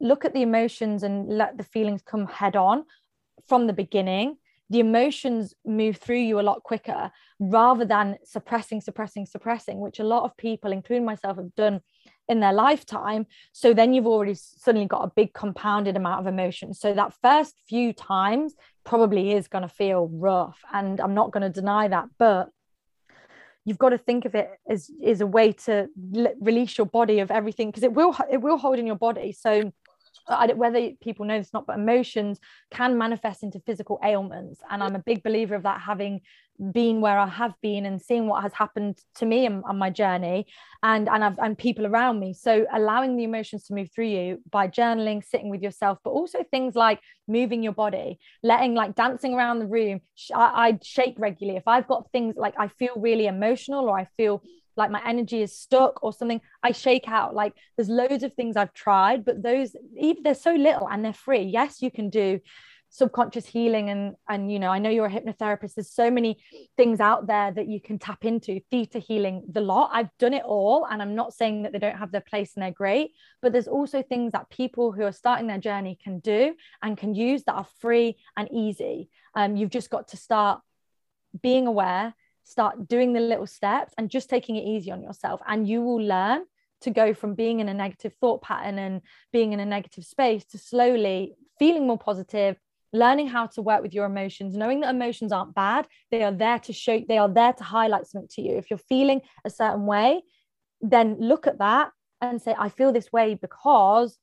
look at the emotions and let the feelings come head on from the beginning, the emotions move through you a lot quicker rather than suppressing, suppressing, suppressing, which a lot of people, including myself, have done in their lifetime. So then you've already suddenly got a big compounded amount of emotions. So that first few times probably is going to feel rough. And I'm not going to deny that. But you've got to think of it as, as a way to l- release your body of everything because it will it will hold in your body. So whether people know this or not, but emotions can manifest into physical ailments. And I'm a big believer of that, having been where I have been and seeing what has happened to me on my journey and, and, I've, and people around me. So allowing the emotions to move through you by journaling, sitting with yourself, but also things like moving your body, letting like dancing around the room. I, I shake regularly. If I've got things like I feel really emotional or I feel like my energy is stuck or something i shake out. Like there's loads of things i've tried but those even they're so little and they're free. Yes you can do subconscious healing and and you know i know you're a hypnotherapist. There's so many things out there that you can tap into. Theta healing the lot. I've done it all and i'm not saying that they don't have their place and they're great but there's also things that people who are starting their journey can do and can use that are free and easy. Um, you've just got to start being aware start doing the little steps and just taking it easy on yourself. And you will learn to go from being in a negative thought pattern and being in a negative space to slowly feeling more positive learning how to work with your emotions knowing that emotions aren't bad. They are there to show they are there to highlight something to you. If you're feeling a certain way then look at that and say i feel this way because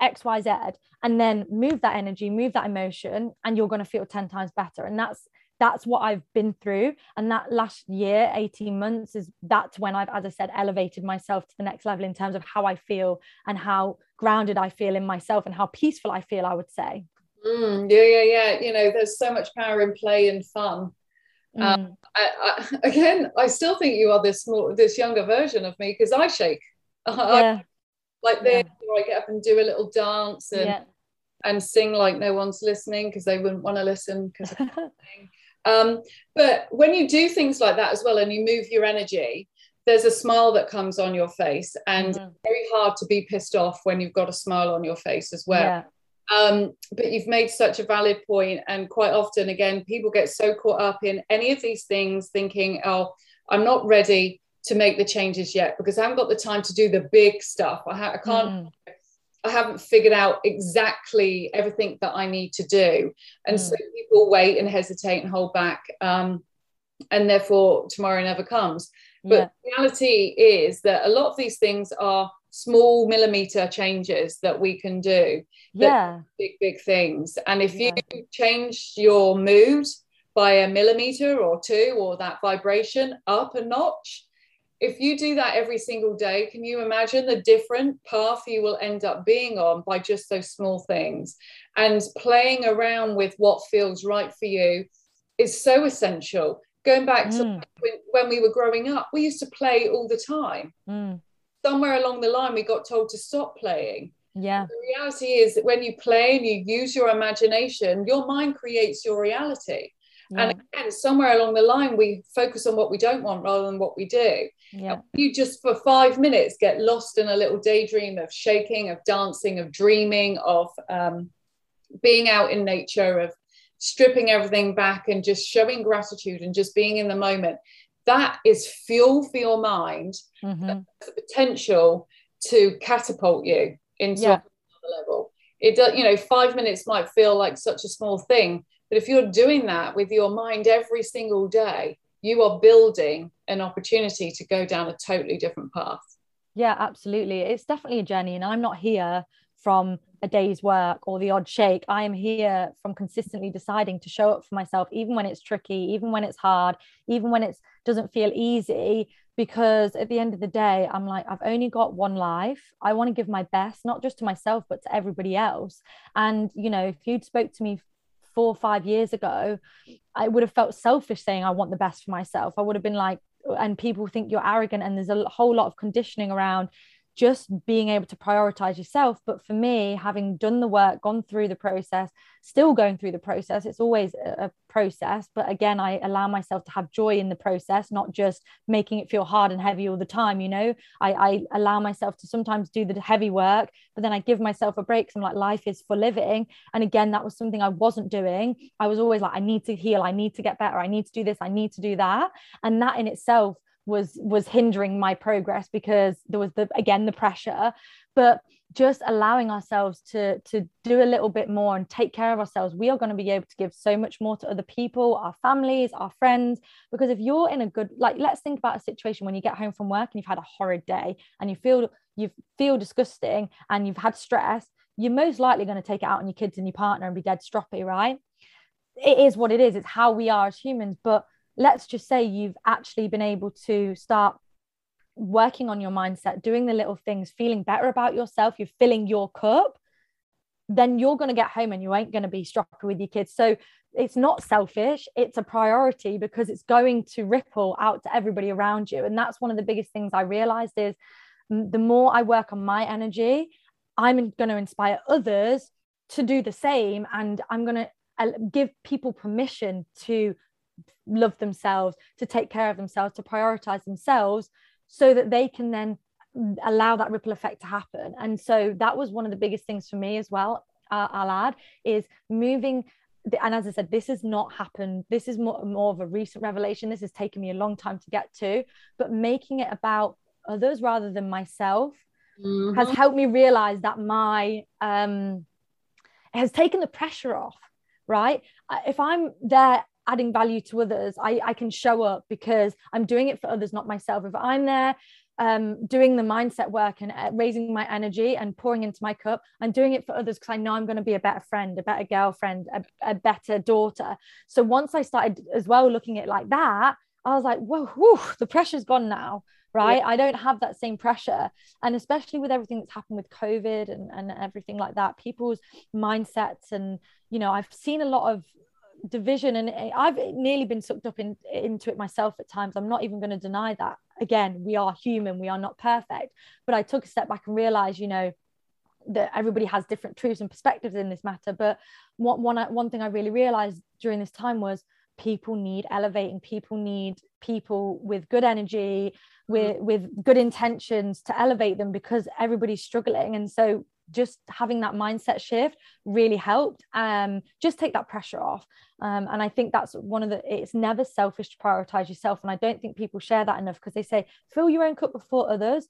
xyz and then move that energy move that emotion and you're going to feel 10 times better. And that's that's what I've been through. And that last year, 18 months, is that's when I've, as I said, elevated myself to the next level in terms of how I feel and how grounded I feel in myself and how peaceful I feel, I would say. Mm, yeah, yeah, yeah. You know, there's so much power in play and fun. Um, mm. Um, I, I, again, I still think you are this more, this younger version of me because I shake. Yeah. I, like this, yeah. I get up and do a little dance and yeah. and sing like no one's listening because they wouldn't want to listen because Um, but when you do things like that as well and you move your energy, there's a smile that comes on your face, and mm-hmm. very hard to be pissed off when you've got a smile on your face as well. Yeah. Um, but you've made such a valid point, and quite often, again, people get so caught up in any of these things, thinking, "Oh, I'm not ready to make the changes yet because I haven't got the time to do the big stuff. I, ha- I can't mm. I haven't figured out exactly everything that I need to do. And mm. so people wait and hesitate and hold back. Um, and therefore, tomorrow never comes. But yeah. reality is that a lot of these things are small millimeter changes that we can do. Yeah. Big, big things. And if yeah. you change your mood by a millimeter or two, or that vibration up a notch, if you do that every single day, can you imagine the different path you will end up being on by just those small things? And playing around with what feels right for you is so essential. Going back mm. to when, we were growing up, we used to play all the time. Mm. Somewhere along the line, we got told to stop playing. Yeah. The reality is that when you play and you use your imagination, your mind creates your reality. Yeah. And again, somewhere along the line, we focus on what we don't want rather than what we do. Yeah. You just for five minutes get lost in a little daydream of shaking, of dancing, of dreaming, of um, being out in nature, of stripping everything back and just showing gratitude and just being in the moment. That is fuel for your mind, mm-hmm. the potential to catapult you into yeah. another level. It does, you know, five minutes might feel like such a small thing, but if you're doing that with your mind every single day, you are building an opportunity to go down a totally different path. Yeah, absolutely. It's definitely a journey, and I'm not here from a day's work or the odd shake. I am here from consistently deciding to show up for myself, even when it's tricky, even when it's hard, even when it doesn't feel easy. Because at the end of the day, I'm like, I've only got one life. I want to give my best, not just to myself, but to everybody else. And, you know, if you'd spoke to me four or five years ago, I would have felt selfish saying I want the best for myself. I would have been like, and people think you're arrogant, and there's a whole lot of conditioning around just being able to prioritize yourself. But for me, having done the work, gone through the process, still going through the process, it's always a, process. But again, I allow myself to have joy in the process, not just making it feel hard and heavy all the time. You know, I, I allow myself to sometimes do the heavy work, but then I give myself a break. I'm like, life is for living. And again, that was something I wasn't doing. I was always like, I need to heal, I need to get better, I need to do this, I need to do that. And that in itself was was hindering my progress because there was the again the pressure. But just allowing ourselves to to do a little bit more and take care of ourselves we are going to be able to give so much more to other people our families our friends. Because if you're in a good like let's think about a situation when you get home from work and you've had a horrid day and you feel you feel disgusting and you've had stress you're most likely going to take it out on your kids and your partner and be dead stroppy right? It is what it is. It's how we are as humans. But let's just say you've actually been able to start working on your mindset, doing the little things, feeling better about yourself, you're filling your cup, then you're going to get home and you ain't going to be stroppy with your kids. So it's not selfish, it's a priority because it's going to ripple out to everybody around you. And that's one of the biggest things I realized is the more I work on my energy, I'm going to inspire others to do the same. And I'm going to uh, give people permission to love themselves, to take care of themselves, to prioritize themselves so that they can then allow that ripple effect to happen. And so that was one of the biggest things for me as well. Uh, I'll add is moving. And as I said, this has not happened. This is more, more of a recent revelation. This has taken me a long time to get to, but making it about others rather than myself mm-hmm. has helped me realize that my um has taken the pressure off right if i'm there adding value to others I, I can show up because i'm doing it for others not myself. If i'm there um, doing the mindset work and uh, raising my energy and pouring into my cup i'm doing it for others because i know i'm going to be a better friend a better girlfriend a, a better daughter. So once i started as well looking at it like that i was like whoa whew, the pressure's gone now right? Yeah. i don't have that same pressure. And especially with everything that's happened with covid and, and everything like that people's mindsets and you know i've seen a lot of division and i've nearly been sucked up in, into it myself at times. I'm not even going to deny that. Again we are human we are not perfect but i took a step back and realized you know that everybody has different truths and perspectives in this matter. But one, one, one thing i really realized during this time was people need elevating. People need people with good energy with mm-hmm. with good intentions to elevate them because everybody's struggling. And so just having that mindset shift really helped um just take that pressure off. Um and i think that's one of the it's never selfish to prioritize yourself. And i don't think people share that enough because they say fill your own cup before others.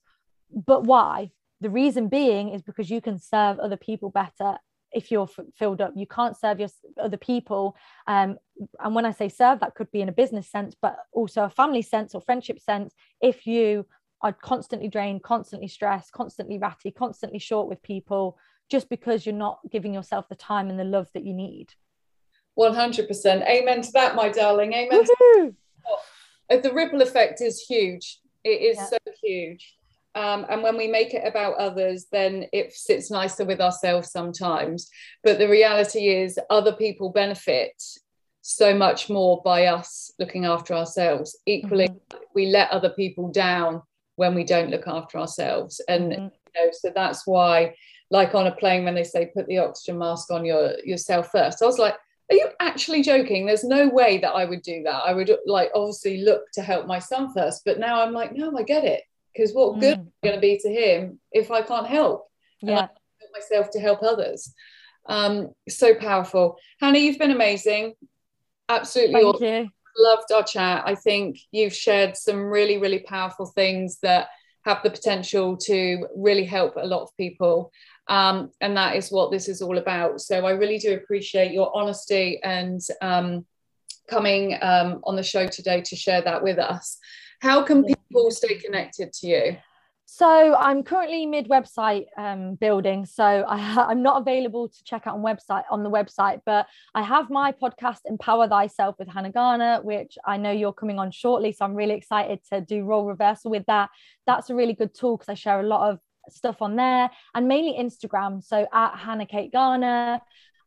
But why? The reason being is because you can serve other people better if you're f- filled up. You can't serve your other people um, and when i say serve that could be in a business sense but also a family sense or friendship sense if you are constantly drained, constantly stressed, constantly ratty, constantly short with people, just because you're not giving yourself the time and the love that you need. 100%. Amen to that, my darling. Amen. The ripple effect is huge. It is yeah. so huge. Um, and when we make it about others, then it sits nicer with ourselves sometimes. But the reality is, other people benefit so much more by us looking after ourselves. Equally, mm-hmm. we let other people down when we don't look after ourselves. And mm-hmm. you know so that's why like on a plane when they say put the oxygen mask on your yourself first i was like are you actually joking? There's no way that i would do that. I would like obviously look to help my son first but now i'm like no i get it because what mm. good is going to be to him if i can't help? Yeah. Can't help myself to help others. Um so powerful. Hannah you've been amazing. Absolutely Thank awesome. you loved our chat. I think you've shared some really, really powerful things that have the potential to really help a lot of people. Um, and that is what this is all about. So I really do appreciate your honesty and um, coming um, on the show today to share that with us. How can people stay connected to you? So I'm currently mid website um, building, so I, am not available to check out on website on the website. But I have my podcast Empower Thyself with Hannah Garner, which I know you're coming on shortly. So I'm really excited to do role reversal with that. That's a really good tool because I share a lot of stuff on there and mainly Instagram. So at Hannah Kate Garner,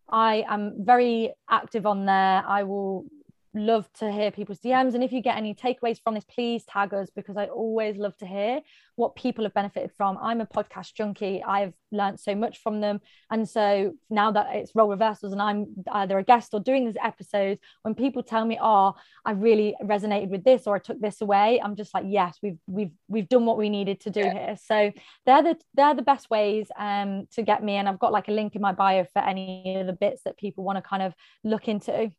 I am very active on there. I will love to hear people's DMs. And if you get any takeaways from this, please tag us because I always love to hear what people have benefited from. I'm a podcast junkie. I've learned so much from them. And so now that it's role reversals and I'm either a guest or doing these episodes, when people tell me, oh, I really resonated with this or I took this away, I'm just like, yes, we've we've we've done what we needed to do yeah. here. So they're the they're the best ways um to get me. And I've got like a link in my bio for any of the bits that people want to kind of look into.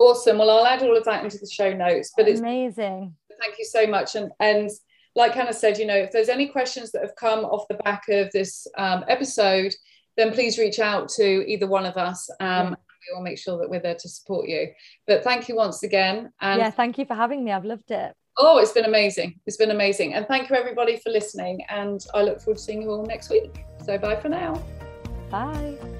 Awesome. Well, I'll add all of that into the show notes. But it's amazing. Thank you so much. And and like Hannah said, you know, if there's any questions that have come off the back of this um, episode, then please reach out to either one of us. Um, yeah. We will make sure that we're there to support you. But thank you once again. And yeah, thank you for having me. I've loved it. Oh, it's been amazing. It's been amazing. And thank you everybody for listening. And I look forward to seeing you all next week. So bye for now. Bye.